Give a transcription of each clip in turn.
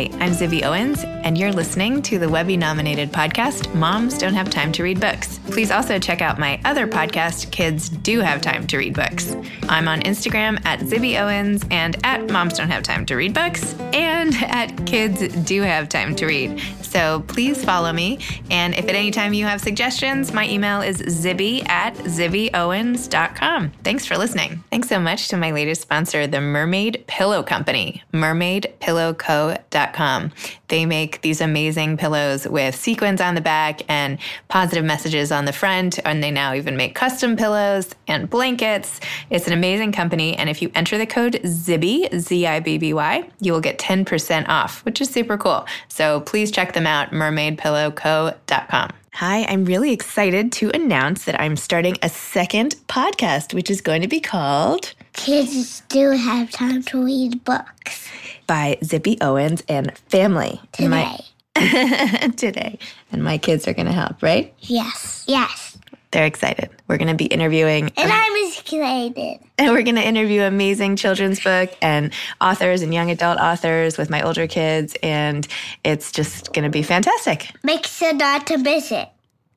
Hi, I'm Zibby Owens, and you're listening to the Webby nominated podcast, Moms Don't Have Time to Read Books. Please also check out my other podcast, Kids Do Have Time to Read Books. I'm on Instagram at Zibby Owens and at Moms Don't Have Time to Read Books and at Kids Do Have Time to Read. So please follow me. And if at any time you have suggestions, my email is zibby at zibbyowens.com. Thanks for listening. Thanks so much to my latest sponsor, the Mermaid Pillow Company, mermaidpillowco.com. They make these amazing pillows with sequins on the back and positive messages on the front. And they now even make custom pillows and blankets. It's an amazing company. And if you enter the code ZIBBY, Z I B B Y, you will get 10% off, which is super cool. So please check them out, mermaidpillowco.com. Hi, I'm really excited to announce that I'm starting a second podcast, which is going to be called Kids do have time to read books by Zibby Owens and Family. today. And my- today. And my kids are going to help, right? yes, yes. They're excited. We're going to be interviewing And I'm excited. And we're going to interview amazing children's book and authors and young adult authors with my older kids. And it's just going to be fantastic. Make sure not to miss it.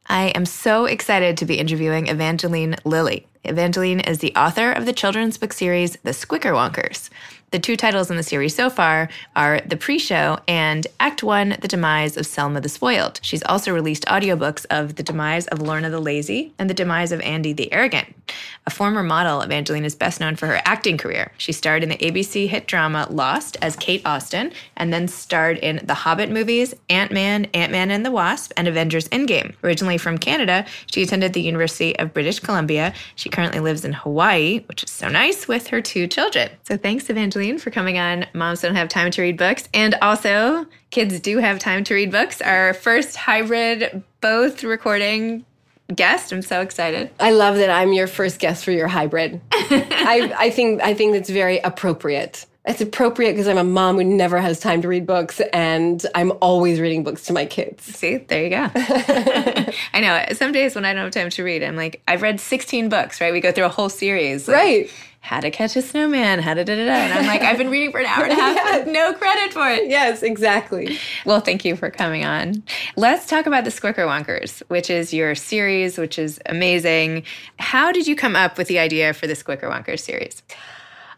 I am so excited to be interviewing Evangeline Lilly. Evangeline is the author of the children's book series, The Squicker Wonkers. The two titles in the series so far are The Pre Show and Act One The Demise of Selma the Spoiled. She's also released audiobooks of The Demise of Lorna the Lazy and The Demise of Andy the Arrogant. A former model, Evangeline is best known for her acting career. She starred in the ABC hit drama Lost as Kate Austen and then starred in the Hobbit movies, Ant Man, Ant Man and the Wasp, and Avengers Endgame. Originally from Canada, she attended the University of British Columbia. She currently lives in Hawaii, which is so nice, with her two children. So thanks, Evangeline, for coming on Moms Don't Have Time to Read Books. And also, Kids Do Have Time to Read Books, our first hybrid, both recording guest. I'm so excited. I love that I'm your first guest for your hybrid. I, I think I think that's very appropriate. It's appropriate because I'm a mom who never has time to read books, and I'm always reading books to my kids. See, there you go. I know. Some days when I don't have time to read, I'm like, I've read 16 books, right? We go through a whole series. like, Right. How to Catch a Snowman, how to da da da. And I'm like, I've been reading for an hour and a half with no credit for it. Yes, exactly. Well, thank you for coming on. Let's talk about the Squicker Wonkers, which is your series, which is amazing. How did you come up with the idea for the Squicker Wonkers series?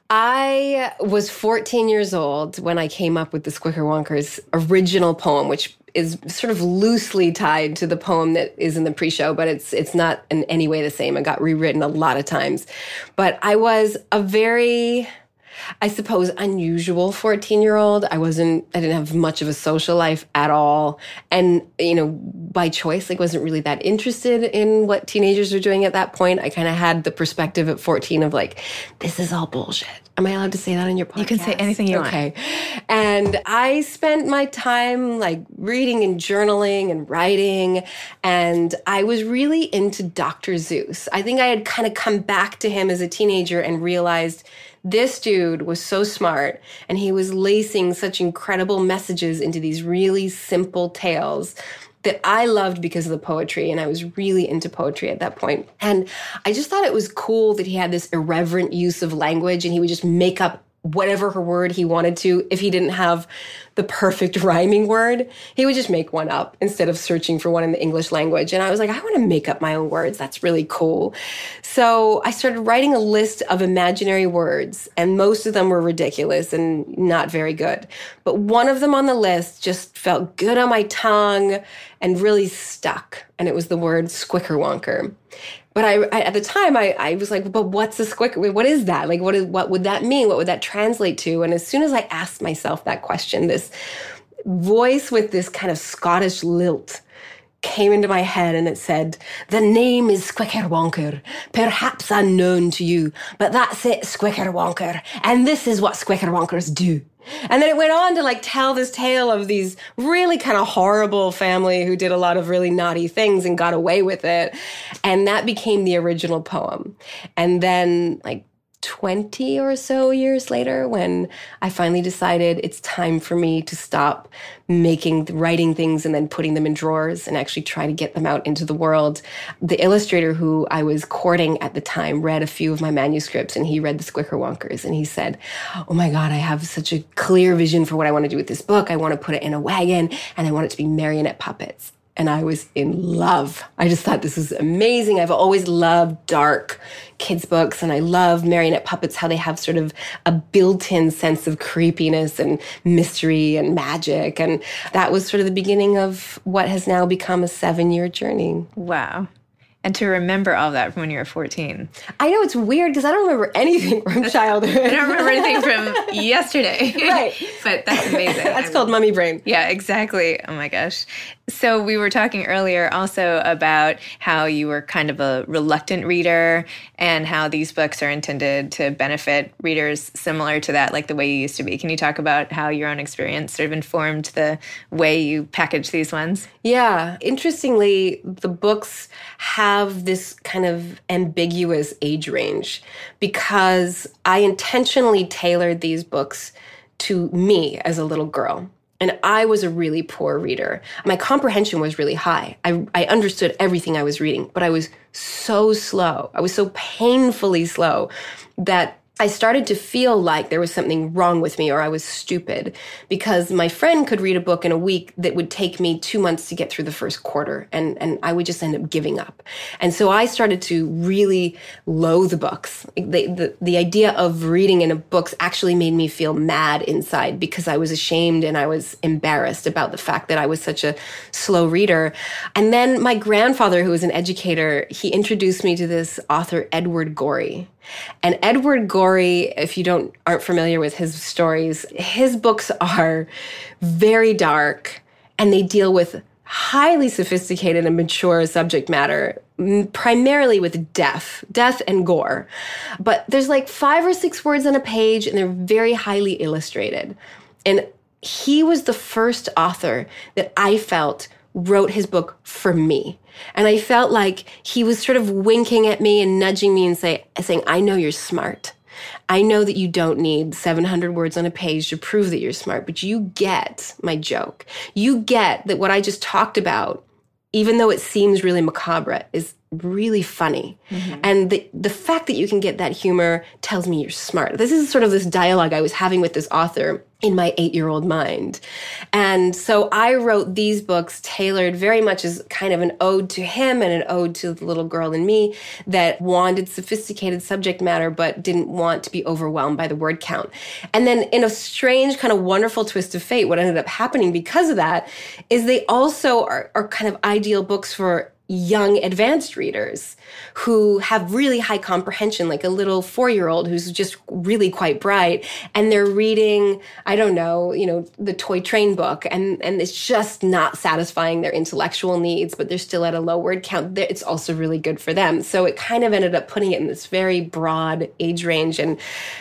I was 14 years old when I came up with the Squicker Wonkers original poem, which is sort of loosely tied to the poem that is in the pre-show, but it's it's not in any way the same. It got rewritten a lot of times. But I was a very I suppose, unusual 14 year old. I wasn't, I didn't have much of a social life at all. And, you know, by choice, like, wasn't really that interested in what teenagers were doing at that point. I kind of had the perspective at 14 of like, this is all bullshit. Am I allowed to say that on your podcast? You can say anything you okay. want. Okay. And I spent my time like reading and journaling and writing. And I was really into Dr. Seuss. I think I had kind of come back to him as a teenager and realized this dude was so smart and he was lacing such incredible messages into these really simple tales that I loved because of the poetry. And I was really into poetry at that point. And I just thought it was cool that he had this irreverent use of language and he would just make up whatever her word he wanted to if he didn't have the perfect rhyming word he would just make one up instead of searching for one in the english language. And i was like i want to make up my own words. That's really cool. So i started writing a list of imaginary words and most of them were ridiculous and not very good. But one of them on the list just felt good on my tongue and really stuck and it was the word squickerwonker but I, I, at the time I, I was like, but what's a squicker? What is that? Like, what is what would that mean? What would that translate to? And as soon as I asked myself that question, this voice with this kind of Scottish lilt came into my head and it said, The name is Squickerwonker, perhaps unknown to you, but that's it, Squickerwonker. And this is what Squickerwonkers do. And then it went on to like tell this tale of these really kind of horrible family who did a lot of really naughty things and got away with it. And that became the original poem. And then like 20 or so years later when I finally decided it's time for me to stop making, writing things and then putting them in drawers and actually try to get them out into the world. The illustrator who I was courting at the time read a few of my manuscripts and he read the Squickerwonkers and he said, Oh my God, I have such a clear vision for what I want to do with this book. I want to put it in a wagon and I want it to be marionette puppets and I was in love. I just thought this was amazing. I've always loved dark kids' books, and I love marionette puppets, how they have sort of a built in sense of creepiness and mystery and magic. And that was sort of the beginning of what has now become a seven year journey. Wow and to remember all that from when you were 14. I know it's weird because I don't remember anything from childhood. I don't remember anything from yesterday. Right. but that's amazing. that's I called mummy brain. Yeah, exactly. Oh my gosh. So we were talking earlier also about how you were kind of a reluctant reader and how these books are intended to benefit readers similar to that, like the way you used to be. Can you talk about how your own experience sort of informed the way you package these ones? Yeah. Interestingly, the books have this kind of ambiguous age range because I intentionally tailored these books to me as a little girl. And I was a really poor reader. My comprehension was really high. I, I understood everything I was reading, but I was so slow. I was so painfully slow that I started to feel like there was something wrong with me or I was stupid because my friend could read a book in a week that would take me two months to get through the first quarter and, and I would just end up giving up. And so I started to really loathe books. The, the, the idea of reading in a books actually made me feel mad inside because I was ashamed and I was embarrassed about the fact that I was such a slow reader. And then my grandfather, who was an educator, he introduced me to this author, Edward Gorey. And Edward Gorey, if you don't aren't familiar with his stories, his books are very dark and they deal with highly sophisticated and mature subject matter, primarily with death, death and gore. But there's like five or six words on a page and they're very highly illustrated. And he was the first author that I felt wrote his book for me. And I felt like he was sort of winking at me and nudging me and say, saying, I know you're smart. I know that you don't need 700 words on a page to prove that you're smart, but you get my joke. You get that what I just talked about, even though it seems really macabre, is really funny. Mm-hmm. And the, the fact that you can get that humor tells me you're smart. This is sort of this dialogue I was having with this author in my eight year old mind. And so I wrote these books tailored very much as kind of an ode to him and an ode to the little girl in me that wanted sophisticated subject matter but didn't want to be overwhelmed by the word count. And then in a strange, kind of wonderful twist of fate, what ended up happening because of that is they also are, are kind of ideal books for young advanced readers who have really high comprehension like a little 4-year-old who's just really quite bright and they're reading I don't know you know the toy train book and and it's just not satisfying their intellectual needs but they're still at a low word count. It's also really good for them. So it kind of ended up putting it in this very broad age range and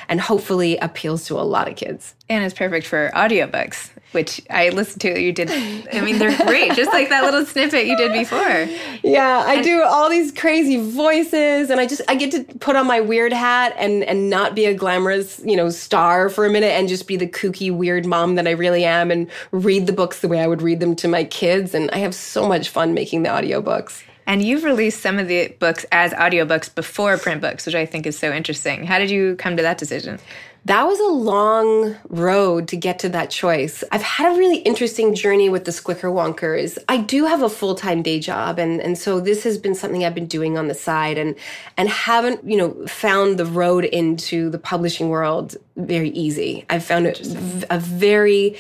and hopefully appeals to a lot of kids. And it's perfect for audiobooks which I listened to. You did. I mean, they're great, just like that little snippet you did before. Yeah, I and, do all these crazy voices, and I just I get to put on my weird hat and and not be a glamorous you know star for a minute, and just be the kooky weird mom that I really am, and read the books the way I would read them to my kids, and I have so much fun making the audiobooks. And you've released some of the books as audiobooks before print books, which I think is so interesting. How did you come to that decision? That was a long road to get to that choice. I've had a really interesting journey with the Squicker Wonkers. I do have a full-time day job and and so this has been something I've been doing on the side and and haven't, you know, found the road into the publishing world very easy. I've found it a very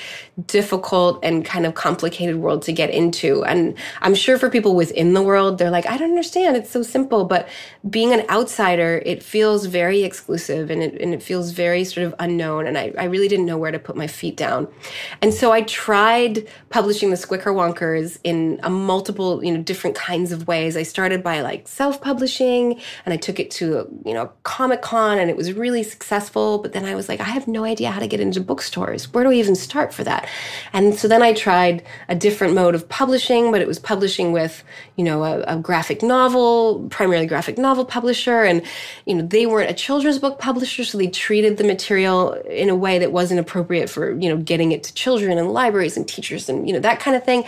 difficult and kind of complicated world to get into. And I'm sure for people within the world, they're like, I don't understand. It's so simple. But being an outsider, it feels very exclusive and it, and it feels very sort of unknown. And I, I really didn't know where to put my feet down. And so I tried publishing the Squicker Wonkers in a multiple, you know, different kinds of ways. I started by like self-publishing and I took it to, you know, Comic Con and it was really successful. But then I was like, I have no idea how to get into bookstores. Where do I even start for that? And so then I tried a different mode of publishing, but it was publishing with, you know, a, a graphic novel, primarily graphic novel publisher. And, you know, they weren't a children's book publisher, so they treated the material in a way that wasn't appropriate for, you know, getting it to children and libraries and teachers and, you know, that kind of thing.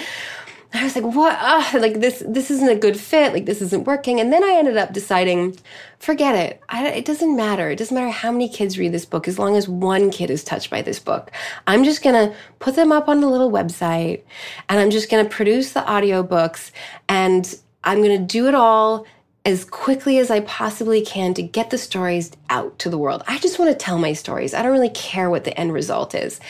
I was like, what? Ugh, like this, this isn't a good fit. Like this isn't working. And then I ended up deciding, forget it. I, it doesn't matter. It doesn't matter how many kids read this book as long as one kid is touched by this book. I'm just to put them up on the little website and I'm just to produce the audiobooks and I'm to do it all as quickly as I possibly can to get the stories out to the world. I just want to tell my stories. I don't really care what the end result is.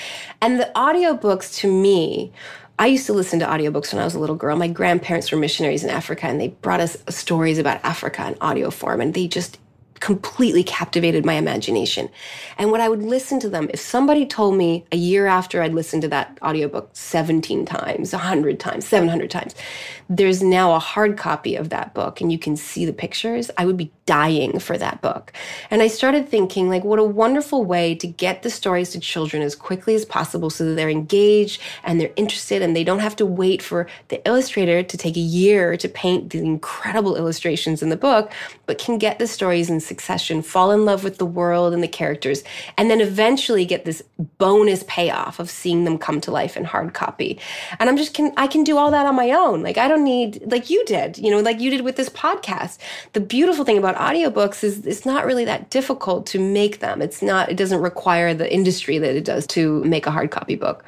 And the audiobooks to me I used to listen to audiobooks when I was a little girl. My grandparents were missionaries in Africa and they brought us stories about Africa in audio form and they just completely captivated my imagination. And when I would listen to them, if somebody told me a year after I'd listened to that audiobook 17 times, 100 times, 700 times, there's now a hard copy of that book and you can see the pictures, I would be dying for that book. And I started thinking, like, what a wonderful way to get the stories to children as quickly as possible so that they're engaged and they're interested and they don't have to wait for the illustrator to take a year to paint the incredible illustrations in the book, but can get the stories in succession, fall in love with the world and the characters, and then eventually get this bonus payoff of seeing them come to life in hard copy. And I'm just can I can do all that on my own. Like I don't need like you did, you know, like you did with this podcast. The beautiful thing about audiobooks is it's not really that difficult to make them. It's not it doesn't require the industry that it does to make a hard copy book.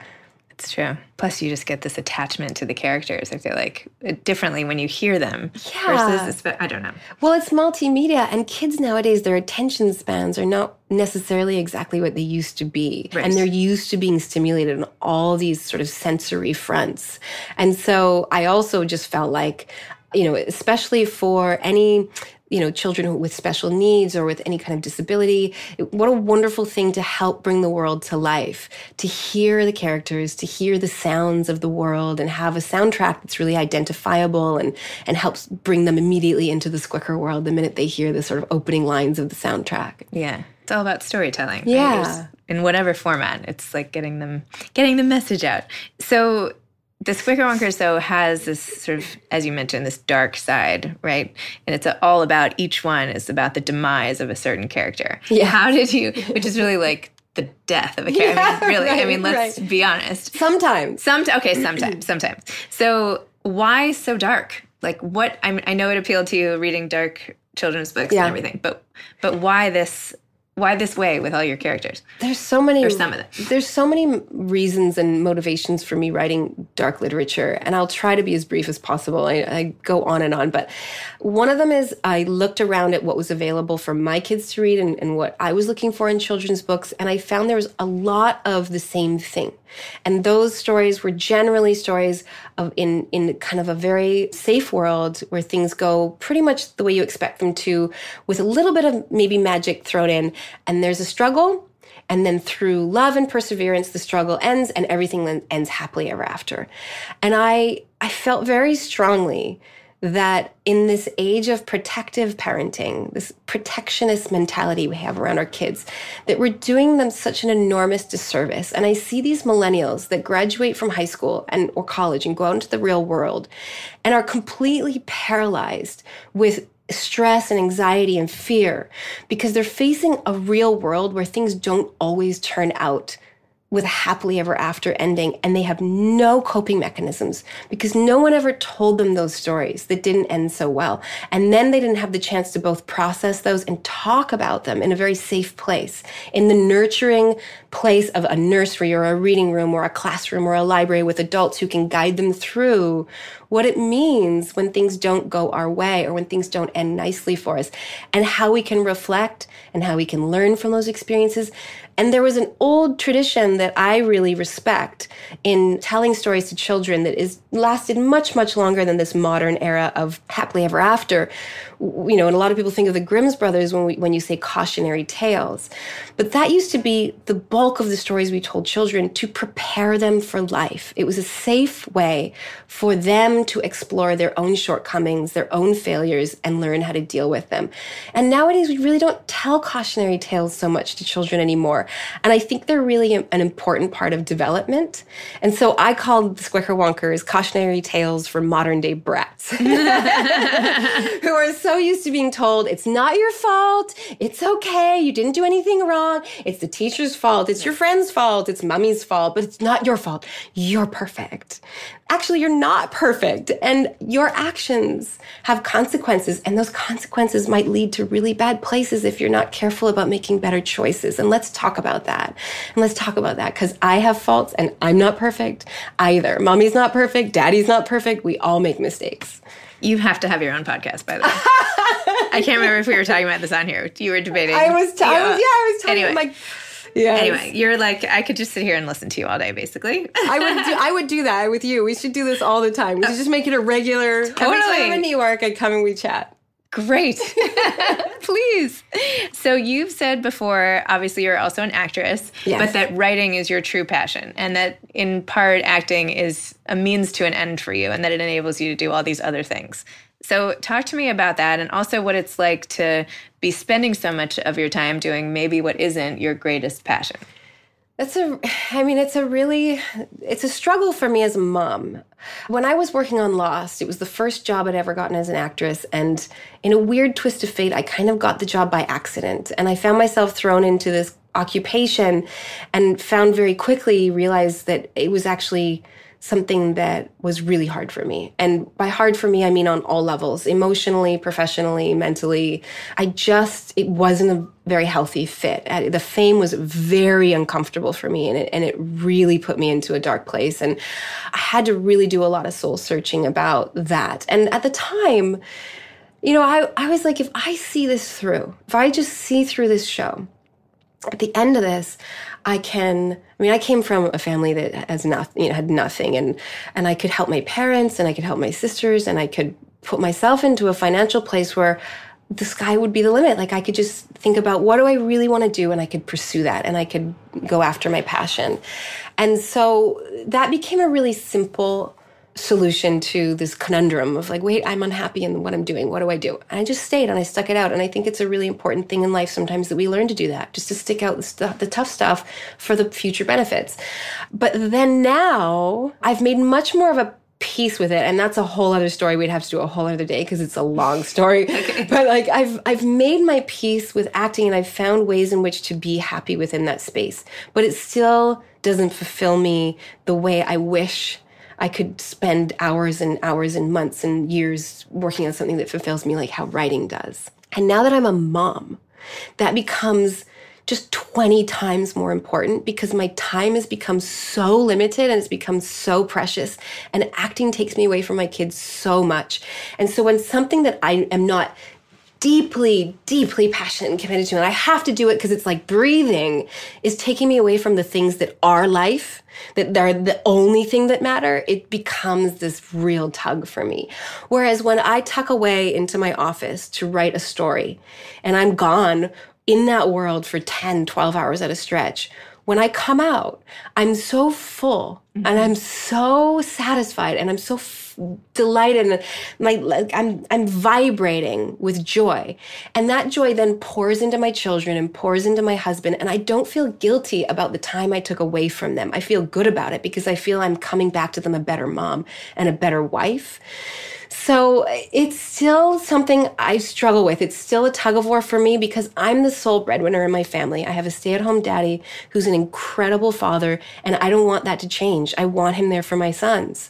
It's true. Plus, you just get this attachment to the characters. I feel like uh, differently when you hear them. Yeah. Versus, I don't know. Well, it's multimedia, and kids nowadays, their attention spans are not necessarily exactly what they used to be. Right. And they're used to being stimulated on all these sort of sensory fronts. And so I also just felt like you know, especially for any you know, children with special needs or with any kind of disability. What a wonderful thing to help bring the world to life, to hear the characters, to hear the sounds of the world and have a soundtrack that's really identifiable and, and helps bring them immediately into the Squicker world the minute they hear the sort of opening lines of the soundtrack. Yeah. It's all about storytelling. Yeah. Right? In whatever format. It's like getting them getting the message out. So the Squicker Wonkers, though, has this sort of, as you mentioned, this dark side, right? And it's all about each one is about the demise of a certain character. Yeah. How did you, which is really like the death of a character. Yeah, I mean, really, right, I mean, let's right. be honest. Sometimes. Some, okay, sometimes, sometimes. So why so dark? Like what, I, mean, I know it appealed to you reading dark children's books yeah. and everything, but, but why this why this way with all your characters? There's so many or some of them. There's so many reasons and motivations for me writing dark literature, and I'll try to be as brief as possible. I, I, go on and on, but one of them is I looked around at what was available for my kids to read and, and what I was looking for in children's books, and I found there was a lot of the same thing. And those stories were generally stories of in in kind of a very safe world where things go pretty much the way you expect them to, with a little bit of maybe magic thrown in. And there's a struggle, and then through love and perseverance, the struggle ends, and everything ends happily ever after. And I I felt very strongly that in this age of protective parenting, this protectionist mentality we have around our kids, that we're doing them such an enormous disservice. And I see these millennials that graduate from high school and or college and go out into the real world and are completely paralyzed with stress and anxiety and fear because they're facing a real world where things don't always turn out with a happily ever after ending and they have no coping mechanisms because no one ever told them those stories that didn't end so well. And then they didn't have the chance to both process those and talk about them in a very safe place, in the nurturing place of a nursery or a reading room or a classroom or a library with adults who can guide them through what it means when things don't go our way or when things don't end nicely for us and how we can reflect and how we can learn from those experiences and there was an old tradition that I really respect in telling stories to children that is lasted much, much longer than this modern era of happily ever after. You know, and a lot of people think of the Grimm's brothers when we, when you say cautionary tales. But that used to be the bulk of the stories we told children to prepare them for life. It was a safe way for them to explore their own shortcomings, their own failures, and learn how to deal with them. And nowadays, we really don't tell cautionary tales so much to children anymore. And I think they're really an important part of development. And so I called the Squicker Wonkers cautionary tales for modern day brats who are so used to being told it's not your fault, it's okay, you didn't do anything wrong, it's the teacher's fault, it's your friend's fault, it's mommy's fault, but it's not your fault. You're perfect. Actually you're not perfect. And your actions have consequences. And those consequences might lead to really bad places if you're not careful about making better choices. And let's talk about that and let's talk about that because i have faults and i'm not perfect either mommy's not perfect daddy's not perfect we all make mistakes you have to have your own podcast, by the way. I can't remember if we were talking about this on here. You were debating. I was, t- I was yeah, I was talking Anyway. like yeah. Anyway, you're like I could just sit here and listen to you all day, basically. I would do I would do that with you. We should do this all the time. We uh, should just make it a regular every time Totally. I'm in New York, I come and we chat. Great. Please. So you've said before, obviously you're also an actress, Yes. but that writing is your true passion and that in part acting is a means to an end for you and that it enables you to do all these other things. So talk to me about that and also what it's like to be spending so much of your time doing maybe what isn't your greatest passion. That's a, I mean, it's a really, it's a struggle for me as a mom. When I was working on Lost, it was the first job I'd ever gotten as an actress. And in a weird twist of fate, I kind of got the job by accident. And I found myself thrown into this occupation and found very quickly, realized that it was actually something that was really hard for me. And by hard for me, I mean on all levels emotionally, professionally, mentally. I just, it wasn't a very healthy fit. The fame was very uncomfortable for me and it, and it really put me into a dark place. And I had to really do a lot of soul searching about that. And at the time, you know, I, I was like, if I see this through, if I just see through this show, at the end of this, I can. I mean, I came from a family that has nothing, you know, had nothing, and and I could help my parents, and I could help my sisters, and I could put myself into a financial place where the sky would be the limit. Like I could just think about what do I really want to do, and I could pursue that, and I could go after my passion, and so that became a really simple solution to this conundrum of like, wait, I'm unhappy in what I'm doing. What do I do? And I just stayed and I stuck it out. And I think it's a really important thing in life sometimes that we learn to do that, just to stick out the, stuff, the tough stuff for the future benefits. But then now I've made much more of a peace with it and that's a whole other story we'd have to do a whole other day because it's a long story but like i've i've made my peace with acting and i've found ways in which to be happy within that space but it still doesn't fulfill me the way i wish I could spend hours and hours and months and years working on something that fulfills me like how writing does. And now that I'm a mom, that becomes just 20 times more important because my time has become so limited and it's become so precious. And acting takes me away from my kids so much. And so when something that I am not deeply, deeply passionate and committed to. And I have to do it because it's like breathing is taking me away from the things that are life, that are the only thing that matter. It becomes this real tug for me. Whereas when I tuck away into my office to write a story and I'm gone in that world for 10, 12 hours at a stretch, when I come out, I'm so full mm-hmm. and I'm so satisfied and I'm so delighted and my like I'm I'm vibrating with joy. And that joy then pours into my children and pours into my husband and I don't feel guilty about the time I took away from them. I feel good about it because I feel I'm coming back to them a better mom and a better wife. So it's still something I struggle with. It's still a tug of war for me because I'm the sole breadwinner in my family. I have a stay at home daddy who's an incredible father, and I don't want that to change. I want him there for my sons.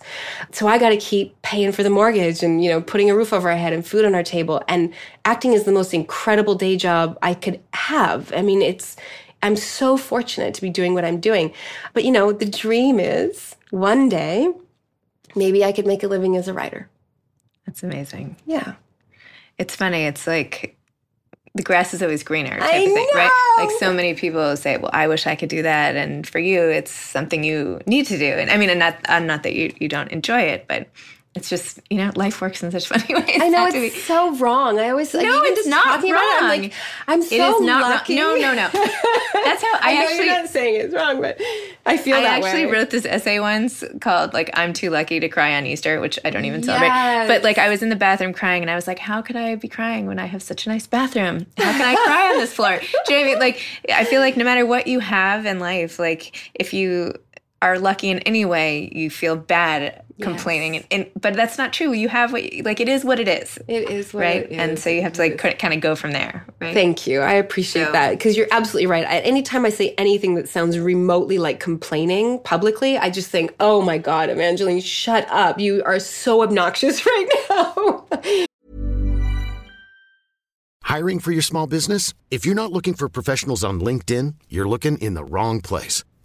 So I got to keep paying for the mortgage and, you know, putting a roof over our head and food on our table. And acting is the most incredible day job I could have. I mean, it's, I'm so fortunate to be doing what I'm doing. But, you know, the dream is one day, maybe I could make a living as a writer. That's amazing. Yeah. It's funny. It's like the grass is always greener type I of thing, know. right? Like so many people say, "Well, I wish I could do that," and for you, it's something you need to do. And I mean, and not, I'm not that you you don't enjoy it, but it's just you know life works in such funny ways. I know it's so wrong. I always like, no, it's just not talking wrong. About it, I'm like, I'm so it is not lucky. Wrong. No, no, no. That's how I, I know actually. you're not saying it's wrong, but I feel I that actually way. wrote this essay once called like "I'm too lucky to cry on Easter," which I don't even celebrate. Yes. But like I was in the bathroom crying, and I was like, "How could I be crying when I have such a nice bathroom? How can I cry on this floor?" Do you know what I mean? Like I feel like no matter what you have in life, like if you are lucky in any way, you feel bad complaining. And, and but that's not true. You have what you, like it is what it is. It is what right, it is. and so you have to like kind of go from there. Right. Thank you. I appreciate So- that because you're absolutely right. At any time I say anything that sounds remotely like complaining publicly, I just think, "Oh my God, Evangeline, shut up! You are so obnoxious right now." Hiring for your small business? If you're not looking for professionals on LinkedIn, you're looking in the wrong place.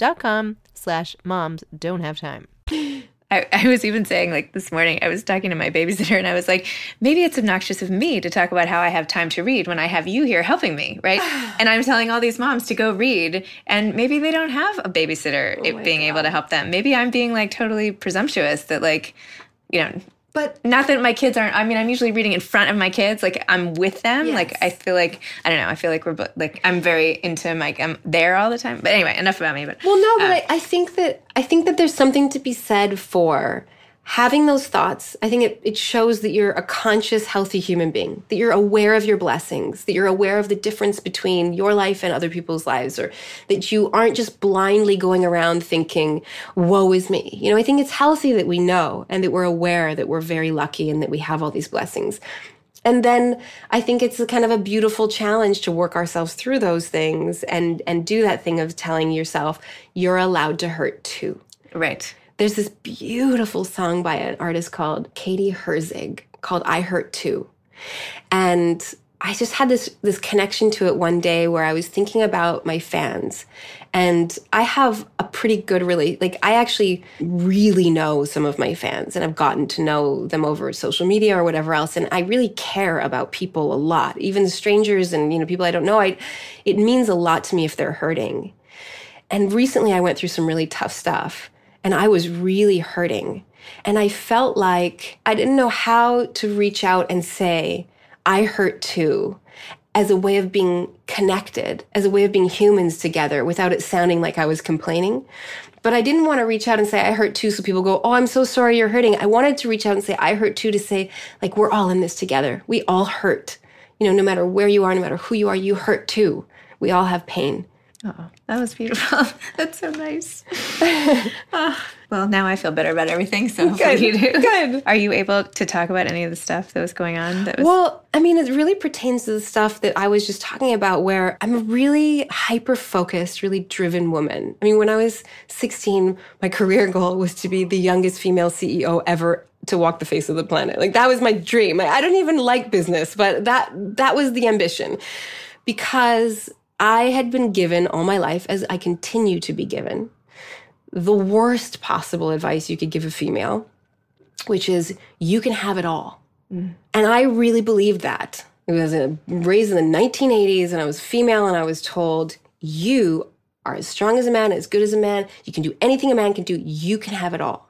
dot com slash moms don't have time. I, I was even saying like this morning, I was talking to my babysitter and I was like, maybe it's obnoxious of me to talk about how I have time to read when I have you here helping me, right? and I'm telling all these moms to go read and maybe they don't have a babysitter oh it being able to help them. Maybe I'm being like totally presumptuous that like, you know, But not that my kids aren't. I mean, I'm usually reading in front of my kids. Like I'm with them. Yes. Like I feel like I don't know. I feel like we're like I'm very into my. I'm there all the time. But anyway, enough about me. But Well, no, but uh, I, I think that I think that there's something to be said for having those thoughts. I think it, it shows that you're a conscious, healthy human being, that you're aware of your blessings, that you're aware of the difference between your life and other people's lives, or that you aren't just blindly going around thinking, woe is me. You know, I think it's healthy that we know and that we're aware that we're very lucky and that we have all these blessings. And then I think it's kind of a beautiful challenge to work ourselves through those things and and do that thing of telling yourself you're allowed to hurt too. right. There's this beautiful song by an artist called Katie Herzig called I Hurt Too. And I just had this this connection to it one day where I was thinking about my fans. And I have a pretty good really like I actually really know some of my fans and I've gotten to know them over social media or whatever else and I really care about people a lot. Even strangers and you know people I don't know. I it means a lot to me if they're hurting. And recently I went through some really tough stuff and I was really hurting. And I felt like I didn't know how to reach out and say, I hurt too, as a way of being connected, as a way of being humans together without it sounding like I was complaining. But I didn't want to reach out and say, I hurt too, so people go, Oh, I'm so sorry you're hurting. I wanted to reach out and say, I hurt too, to say, like, we're all in this together. We all hurt. You know, no matter where you are, no matter who you are, you hurt too. We all have pain. Oh, that was beautiful. That's so nice. Ah, well, now I feel better about everything. So Good, you do. good. Are you able to talk about any of the stuff that was going on? That was Well, I mean, it really pertains to the stuff that I was just talking about, where I'm a really hyper focused, really driven woman. I mean, when I was 16, my career goal was to be the youngest female CEO ever to walk the face of the planet. Like that was my dream. I, I don't even like business, but that that was the ambition. Because I had been given all my life, as I continue to be given, the worst possible advice you could give a female, which is you can have it all. And I really believed that. I was uh, raised in the 1980s, and I was female, and I was told, You are as strong as a man, as good as a man. You can do anything a man can do. You can have it all.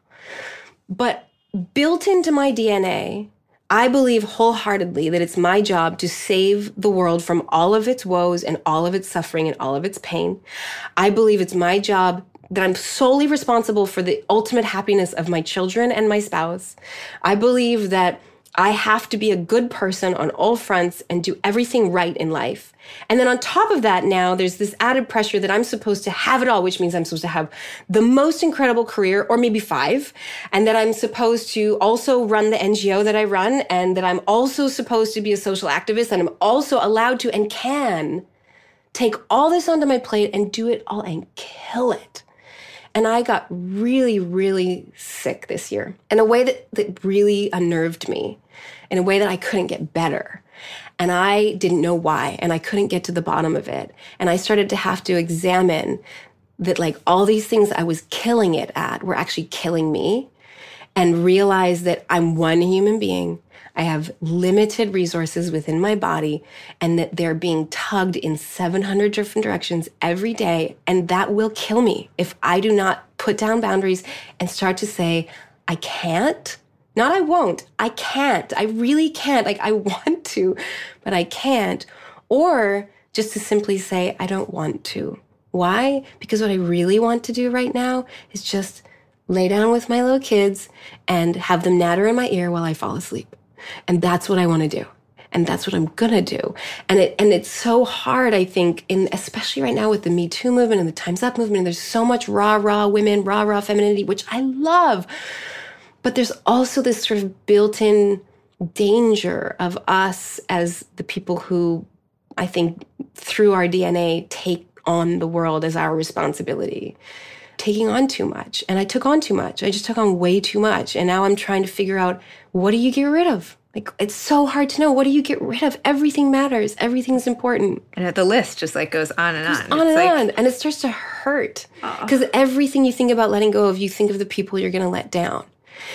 But built into my DNA, I believe wholeheartedly that it's my job to save the world from all of its woes and all of its suffering and all of its pain. I believe it's my job that I'm solely responsible for the ultimate happiness of my children and my spouse. I believe that I have to be a good person on all fronts and do everything right in life. And then on top of that, now there's this added pressure that I'm supposed to have it all, which means I'm supposed to have the most incredible career, or maybe five, and that I'm supposed to also run the NGO that I run, and that I'm also supposed to be a social activist, and I'm also allowed to and can take all this onto my plate and do it all and kill it. And I got really, really sick this year in a way that, that really unnerved me, in a way that I couldn't get better. And I didn't know why, and I couldn't get to the bottom of it. And I started to have to examine that, like, all these things I was killing it at were actually killing me, and realize that I'm one human being. I have limited resources within my body and that they're being tugged in 700 different directions every day. And that will kill me if I do not put down boundaries and start to say, I can't. Not I won't. I can't. I really can't. Like I want to, but I can't. Or just to simply say, I don't want to. Why? Because what I really want to do right now is just lay down with my little kids and have them natter in my ear while I fall asleep. And that's what I want to do. And that's what I'm gonna do. And it and it's so hard, I think, in especially right now with the Me Too movement and the Time's Up movement, and there's so much raw, raw women, raw, raw femininity, which I love. But there's also this sort of built-in danger of us as the people who I think through our DNA take on the world as our responsibility taking on too much. And I took on too much. I just took on way too much. And now I'm trying to figure out what do you get rid of? Like, it's so hard to know. What do you get rid of? Everything matters. Everything's important. and the list just like goes on and on. On It's and like, on. And it starts to hurt. Because everything you think about letting go of, you think of the people you're going to let down.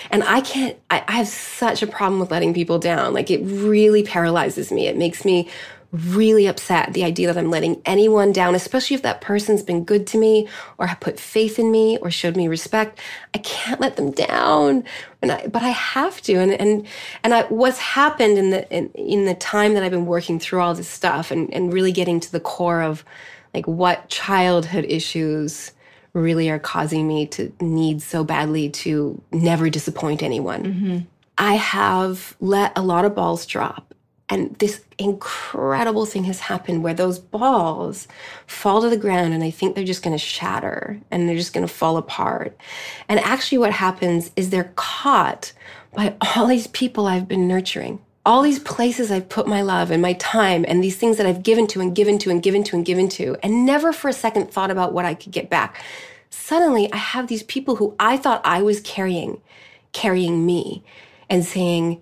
And I can't, I, I have such a problem with letting people down. Like, it really paralyzes me. It makes me really upset the idea that I'm letting anyone down, especially if that person's been good to me or have put faith in me or showed me respect. I can't let them down. And I, but I have to. And, and, and I, what's happened in the, in, in the time that I've been working through all this stuff and, and really getting to the core of like what childhood issues really are causing me to need so badly to never disappoint anyone. Mm-hmm. I have let a lot of balls drop and this incredible thing has happened where those balls fall to the ground and I think they're just going to shatter and they're just going to fall apart. And actually, what happens is they're caught by all these people I've been nurturing, all these places I've put my love and my time and these things that I've given to and given to and given to and given to, and never for a second thought about what I could get back. Suddenly, I have these people who I thought I was carrying, carrying me and saying,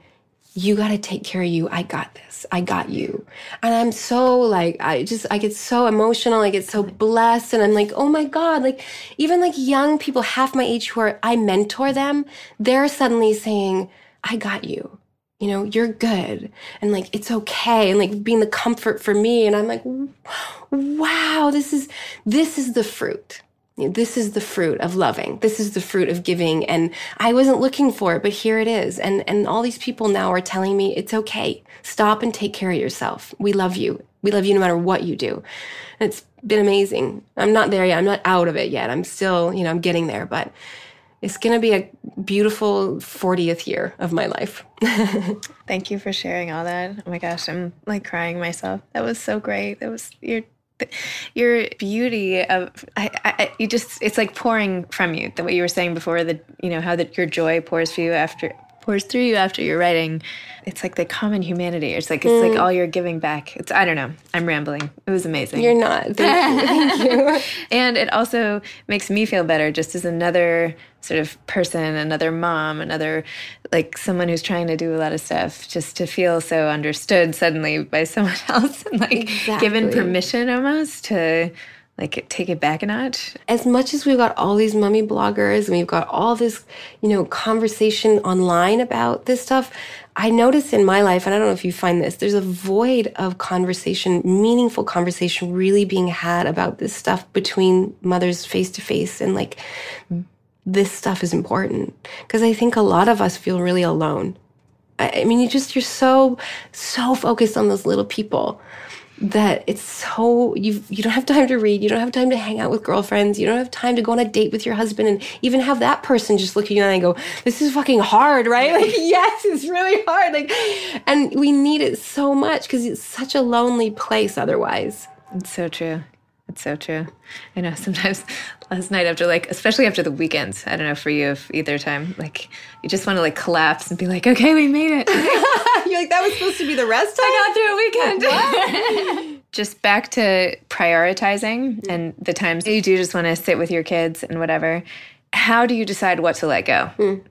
you got to take care of you. I got this. I got you. And I'm so like, I just, I get so emotional. I get so blessed. And I'm like, oh my God, like even like young people half my age who are, I mentor them, they're suddenly saying, I got you. You know, you're good. And like, it's okay. And like being the comfort for me. And I'm like, wow, this is, this is the fruit this is the fruit of loving. This is the fruit of giving. And I wasn't looking for it, but here it is. And, and all these people now are telling me it's okay. Stop and take care of yourself. We love you. We love you no matter what you do. And it's been amazing. I'm not there yet. I'm not out of it yet. I'm still, you know, I'm getting there, but it's going to be a beautiful 40th year of my life. Thank you for sharing all that. Oh my gosh, I'm like crying myself. That was so great. That was, you're your beauty of I, I, you just it's like pouring from you the way you were saying before that you know how that your joy pours for you after pours through you after you're writing. It's like the common humanity. It's like it's mm. like all you're giving back. It's i don't know. I'm rambling. It was amazing. You're not. Thank you, thank you. and it also makes me feel better just as another sort of person another mom another like someone who's trying to do a lot of stuff just to feel so understood suddenly by someone else and like exactly. given permission almost to like take it back a notch? As much as we've got all these mummy bloggers and we've got all this you know conversation online about this stuff i notice in my life and i don't know if you find this there's a void of conversation meaningful conversation really being had about this stuff between mothers face to face and like this stuff is important. Because i think a lot of us feel really alone. I mean, you just, you're so, so focused on those little people that it's so you you don't have time to read you don't have time to hang out with girlfriends you don't have time to go on a date with your husband and even have that person just look at you and go this is fucking hard right? Like yes it's really hard like and we need it so much because it's such a lonely place otherwise. It's so true. It's so true. I know sometimes last night after like, especially after the weekends, I don't know for you if either time, like you just want to like collapse and be like, okay, we made it. You're like, that was supposed to be the rest time? I got through a weekend. just back to prioritizing mm. and the times you do just want to sit with your kids and whatever. How do you decide what to let go? Mm.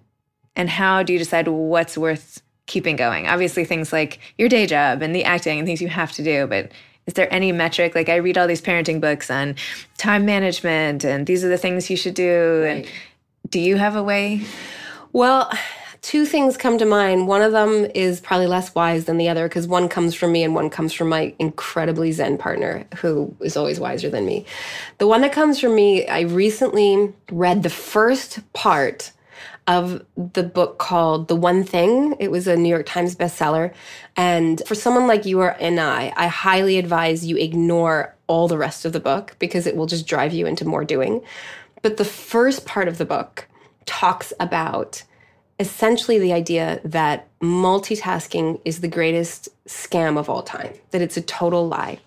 And how do you decide what's worth keeping going? Obviously, things like your day job and the acting and things you have to do, but is there any metric? Like i read all these parenting books on time management and these are the things you should do right. and do you have a way? Well two things come to mind. One of them is probably less wise than the other because one comes from me and one comes from my incredibly zen partner who is always wiser than me. The one that comes from me i recently read the first part of the book called The One Thing. It was a New York Times bestseller. And for someone like you or and I, I highly advise you ignore all the rest of the book because it will just drive you into more doing. But the first part of the book talks about essentially the idea that multitasking is the greatest scam of all time, that it's a total lie.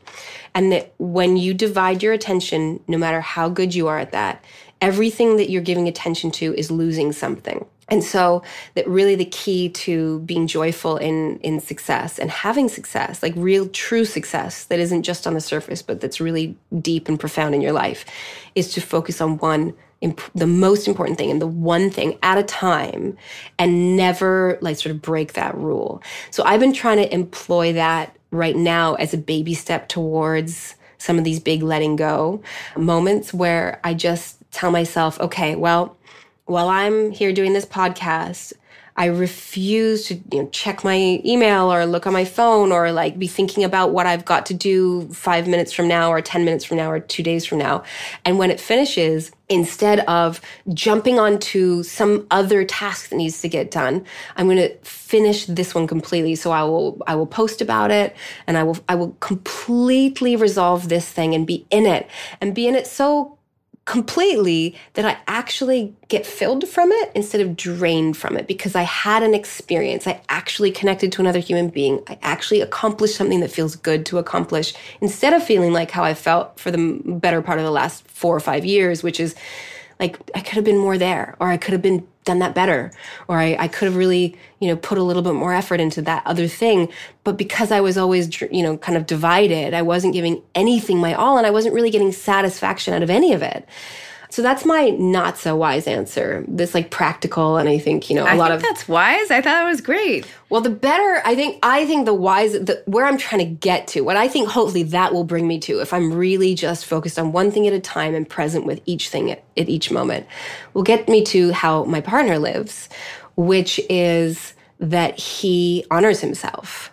And that when you divide your attention, no matter how good you are at that, everything that you're giving attention to is losing something. And so that really the key to being joyful in in success and having success, like real true success that isn't just on the surface but that's really deep and profound in your life is to focus on one imp- the most important thing and the one thing at a time and never like sort of break that rule. So I've been trying to employ that right now as a baby step towards some of these big letting go moments where I just tell myself, okay, well, while I'm here doing this podcast, I refuse to you know, check my email or look on my phone or like be thinking about what I've got to do five minutes from now or 10 minutes from now or two days from now. And when it finishes, instead of jumping onto some other task that needs to get done, I'm going to finish this one completely. So I will, I will post about it and I will, I will completely resolve this thing and be in it and be in it so completely that I actually get filled from it instead of drained from it because I had an experience. I actually connected to another human being. I actually accomplished something that feels good to accomplish instead of feeling like how I felt for the better part of the last four or five years, which is like I could have been more there or I could have been done that better or I, I could have really you know put a little bit more effort into that other thing. But because i was always you know kind of divided i wasn't giving anything my all and i wasn't really getting satisfaction out of any of it so that's my not so wise answer. This like practical, and I think you know a I lot think of that's wise. I thought it was great. well, the better I think I think the wise the, where I'm trying to get to, what I think hopefully that will bring me to, if I'm really just focused on one thing at a time and present with each thing at, at each moment, will get me to how my partner lives, which is that he honors himself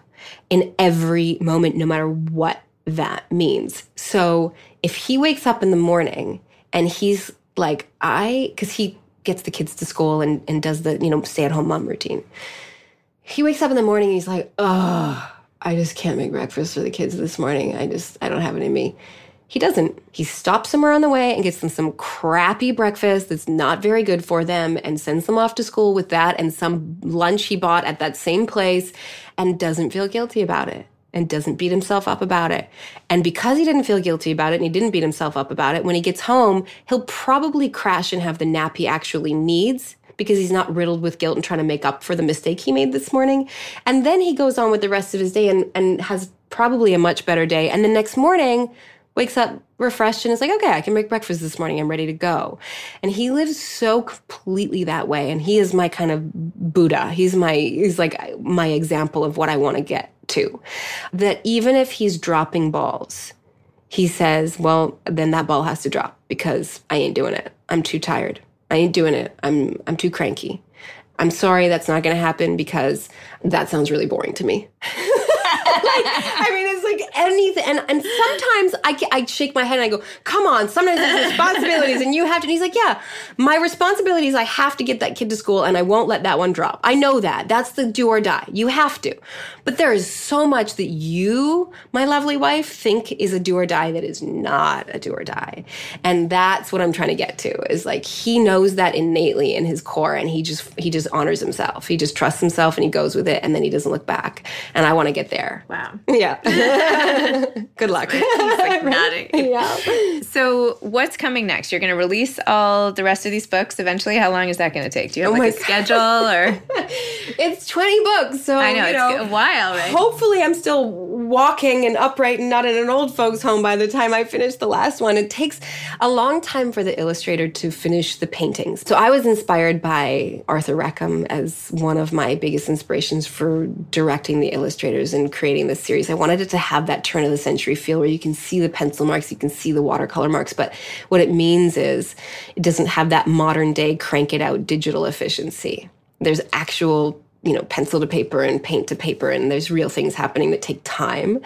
in every moment, no matter what that means. So if he wakes up in the morning and he's like, I, because he gets the kids to school and, and does the, you know, stay at home mom routine. He wakes up in the morning and he's like, oh, I just can't make breakfast for the kids this morning. I just, I don't have it in me. He doesn't. He stops somewhere on the way and gets them some crappy breakfast that's not very good for them and sends them off to school with that and some lunch he bought at that same place and doesn't feel guilty about it and doesn't beat himself up about it. And because he didn't feel guilty about it and he didn't beat himself up about it, when he gets home, he'll probably crash and have the nap he actually needs because he's not riddled with guilt and trying to make up for the mistake he made this morning. And then he goes on with the rest of his day and, and has probably a much better day. And the next morning, wakes up refreshed and is like, okay, I can make breakfast this morning. I'm ready to go. And he lives so completely that way. And he is my kind of Buddha. He's my, he's like uh, my example of what I want to get to. That even if he's dropping balls, he says, well, then that ball has to drop because I ain't doing it. I'm too tired. I ain't doing it. I'm, I'm too cranky. I'm sorry that's not going to happen because that sounds really boring to me. I mean, it's like anything. And, and sometimes I, I shake my head and I go, come on, sometimes there's responsibilities and you have to. And he's like, yeah, my responsibilities, I have to get that kid to school and I won't let that one drop. I know that. That's the do or die. You have to. But there is so much that you, my lovely wife, think is a do or die that is not a do or die. And that's what I'm trying to get to is like he knows that innately in his core and he just he just honors himself. He just trusts himself and he goes with it and then he doesn't look back. And I want to get there. Wow. Yeah. Good luck. He's like nodding. yeah. So, what's coming next? You're going to release all the rest of these books eventually. How long is that going to take? Do you have Oh like a schedule or? It's 20 books, so I know, you it's a while, right? Hopefully, I'm still walking and upright and not in an old folks' home by the time I finish the last one. It takes a long time for the illustrator to finish the paintings. So I was inspired by Arthur Rackham as one of my biggest inspirations for directing the illustrators and creating this series. I wanted it to have that turn of the century feel where you can see the pencil marks, you can see the watercolor marks, but what it means is it doesn't have that modern day crank it out digital efficiency. There's actual you know, pencil to paper and paint to paper, and there's real things happening that take time.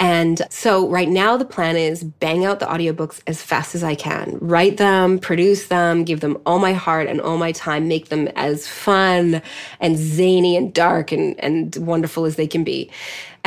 And so right now the plan is bang out the audiobooks as fast as I can. Write them, produce them, give them all my heart and all my time, make them as fun and zany and dark and, and wonderful as they can be.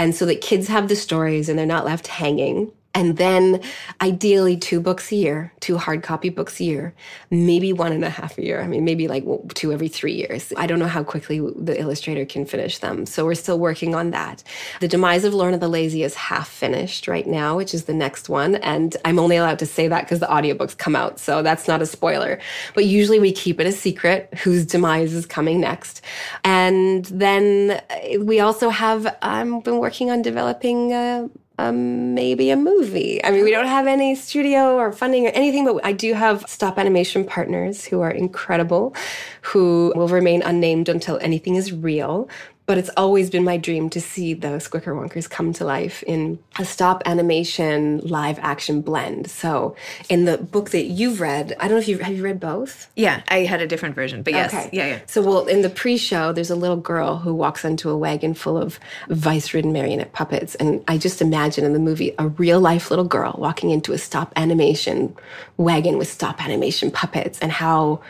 And so that kids have the stories and they're not left hanging. And then ideally two books a year, two hard copy books a year, maybe one and a half a year. I mean, maybe like two every three years. I don't know how quickly the illustrator can finish them. So we're still working on that. The Demise of Lorna the Lazy is half finished right now, which is the next one. And I'm only allowed to say that because the audiobooks come out. So that's not a spoiler. But usually we keep it a secret whose demise is coming next. And then we also have, I've been working on developing uh, um, maybe a movie. I mean, we don't have any studio or funding or anything, but I do have stop animation partners who are incredible, who will remain unnamed until anything is real. But it's always been my dream to see the Squickerwonkers come to life in a stop animation live action blend. So, in the book that you've read, I don't know if you have you read both. Yeah, I had a different version, but yes, Okay. yeah, yeah. So, well, in the pre-show, there's a little girl who walks onto a wagon full of vice-ridden marionette puppets, and I just imagine in the movie a real-life little girl walking into a stop animation wagon with stop animation puppets, and how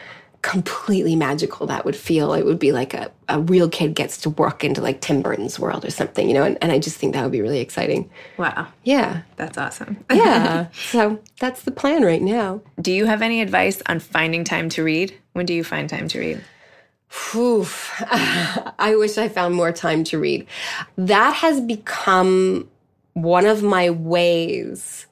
completely magical that would feel. It would be like a, a real kid gets to walk into like Tim Burton's world or something, you know. And, and I just think that would be really exciting. Wow, Yeah, that's awesome. yeah. so that's the plan right now. do you have any advice on finding time to read? When do you find time to read? Whew. I wish I found more time to read. That has become one of my ways.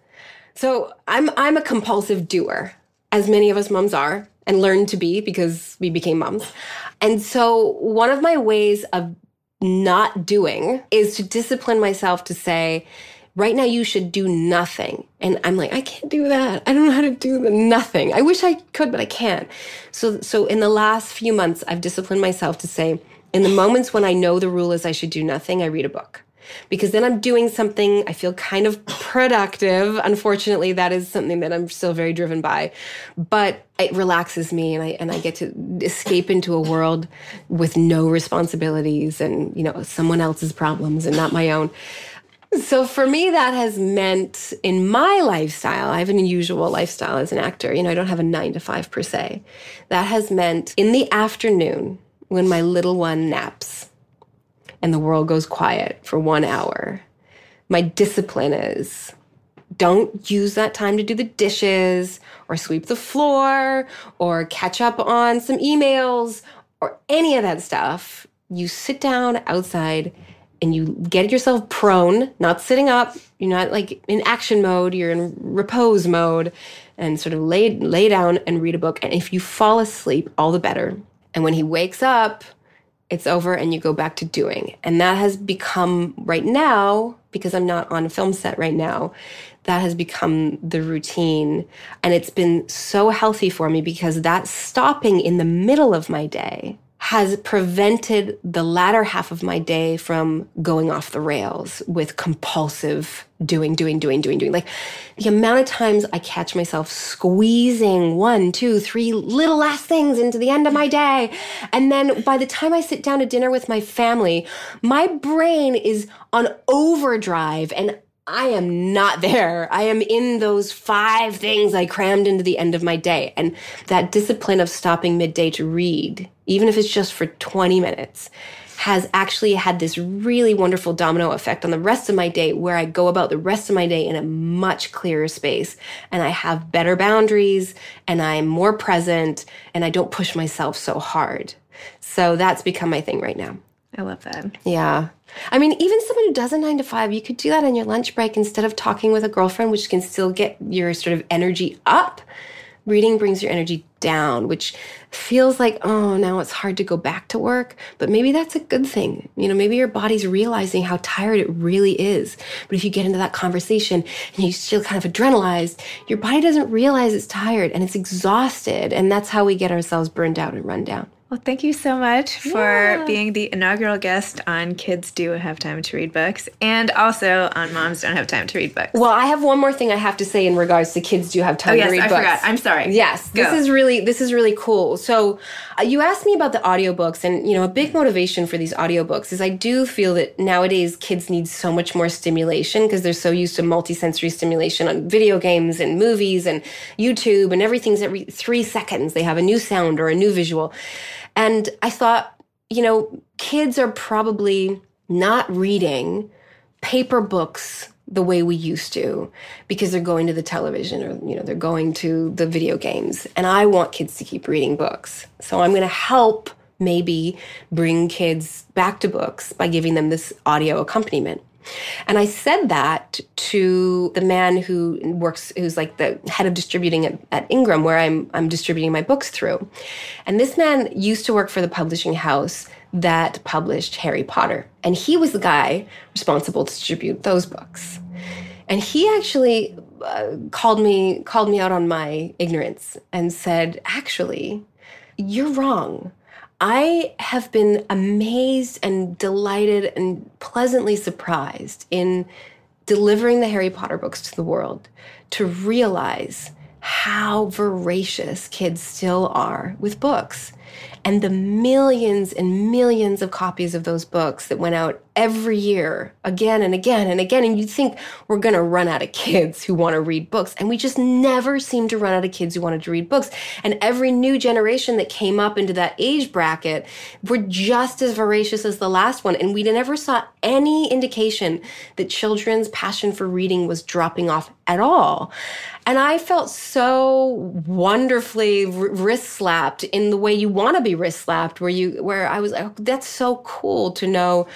So I'm I'm a compulsive doer, as many of us moms are, and learn to be because we became moms. And so one of my ways of not doing is to discipline myself to say, right now you should do nothing. And I'm like, I can't do that. I don't know how to do the nothing. I wish I could, but I can't. So so in the last few months, I've disciplined myself to say, in the moments when I know the rule is I should do nothing, I read a book. Because then I'm doing something, I feel kind of productive. Unfortunately, that is something that I'm still very driven by. But it relaxes me and I and I get to escape into a world with no responsibilities and, you know, someone else's problems and not my own. So for me, that has meant in my lifestyle, I have an unusual lifestyle as an actor. You know, I don't have a nine to five per se. That has meant in the afternoon when my little one naps and the world goes quiet for one hour, my discipline is don't use that time to do the dishes or sweep the floor or catch up on some emails or any of that stuff. You sit down outside and you get yourself prone, not sitting up. You're not like in action mode, you're in repose mode and sort of lay, lay down and read a book. And if you fall asleep, all the better. And when he wakes up, it's over and you go back to doing. And that has become right now, because I'm not on a film set right now, that has become the routine. And it's been so healthy for me because that stopping in the middle of my day has prevented the latter half of my day from going off the rails with compulsive doing, doing, doing, doing, doing. Like the amount of times I catch myself squeezing one, two, three little last things into the end of my day. And then by the time I sit down to dinner with my family, my brain is on overdrive and I am not there. I am in those five things I crammed into the end of my day. And that discipline of stopping midday to read, even if it's just for 20 minutes, has actually had this really wonderful domino effect on the rest of my day where I go about the rest of my day in a much clearer space and I have better boundaries and I'm more present and I don't push myself so hard. So that's become my thing right now. I love that. Yeah. I mean, even someone who does a nine to five, you could do that on your lunch break instead of talking with a girlfriend, which can still get your sort of energy up. Reading brings your energy down, which feels like, oh, now it's hard to go back to work. But maybe that's a good thing. You know, maybe your body's realizing how tired it really is. But if you get into that conversation and you feel kind of adrenalized, your body doesn't realize it's tired and it's exhausted. And that's how we get ourselves burned out and run down. Well, thank you so much for being the inaugural guest on Kids Do Have Time to Read Books and also on Moms Don't Have Time to Read Books. Well, I have one more thing I have to say in regards to kids do have time oh, yes, to read Books. I books. forgot. I'm sorry. Yes, this is really this is really cool. So, uh, you asked me about the audiobooks and you know, a big motivation for these audiobooks is I do feel that nowadays kids need so much more stimulation because they're so used to multisensory stimulation on video games and movies and YouTube and everything's every 3 seconds they have a new sound or a new visual. And I thought, you know, kids are probably not reading paper books the way we used to because they're going to the television or you know they're going to the video games. And i want kids to keep reading books. So i'm going to help maybe bring kids back to books by giving them this audio accompaniment and I said that to the man who works, who's like the head of distributing at, at Ingram, where I'm, I'm distributing my books through. And this man used to work for the publishing house that published Harry Potter. And he was the guy responsible to distribute those books. And he actually uh, called me called me out on my ignorance and said, "Actually, you're wrong. I have been amazed and delighted and pleasantly surprised in delivering the Harry Potter books to the world to realize how voracious kids still are with books and the millions and millions of copies of those books that went out every year again and again and again. And you'd think we're going to run out of kids who want to read books. And we just never seem to run out of kids who wanted to read books. And every new generation that came up into that age bracket were just as voracious as the last one. And we never saw any indication that children's passion for reading was dropping off at all. And I felt so wonderfully wrist slapped in the way you want to be wrist slapped, where you, where I was like, oh, that's so cool to know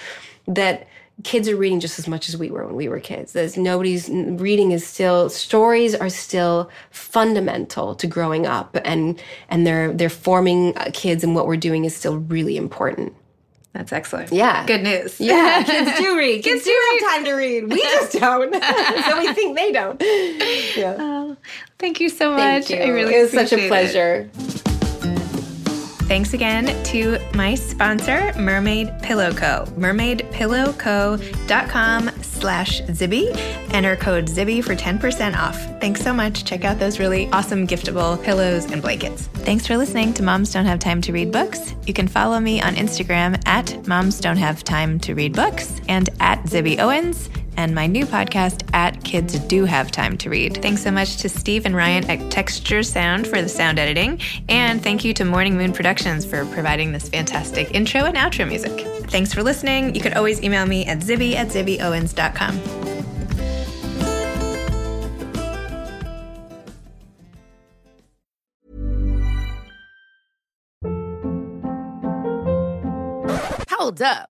that kids are reading just as much as we were when we were kids. There's nobody's reading is still stories are still fundamental to growing up, and and they're they're forming uh, kids, and what we're doing is still really important. That's excellent. Yeah. Good news. Yeah. Kids do read. Kids, Kids do have time to read. We just don't. so we think they don't. Yeah. Oh, thank you so much. Thank you. I really It was such a pleasure. It. Thanks again to my sponsor, Mermaid Pillow Co. Mermaidpillowco.com slash Zibby. Enter code Zibby for 10% off. Thanks so much. Check out those really awesome giftable pillows and blankets. Thanks for listening to Moms Don't Have Time to Read Books. You can follow me on Instagram at Moms Don't Have Time to Read Books and at Zibby Owens and my new podcast at Kids Do Have Time to Read. Thanks so much to Steve and Ryan at Texture Sound for the sound editing. And thank you to Morning Moon Productions for providing this fantastic intro and outro music. Thanks for listening. You could always email me at zibby at zibbyowens.com. Hold up.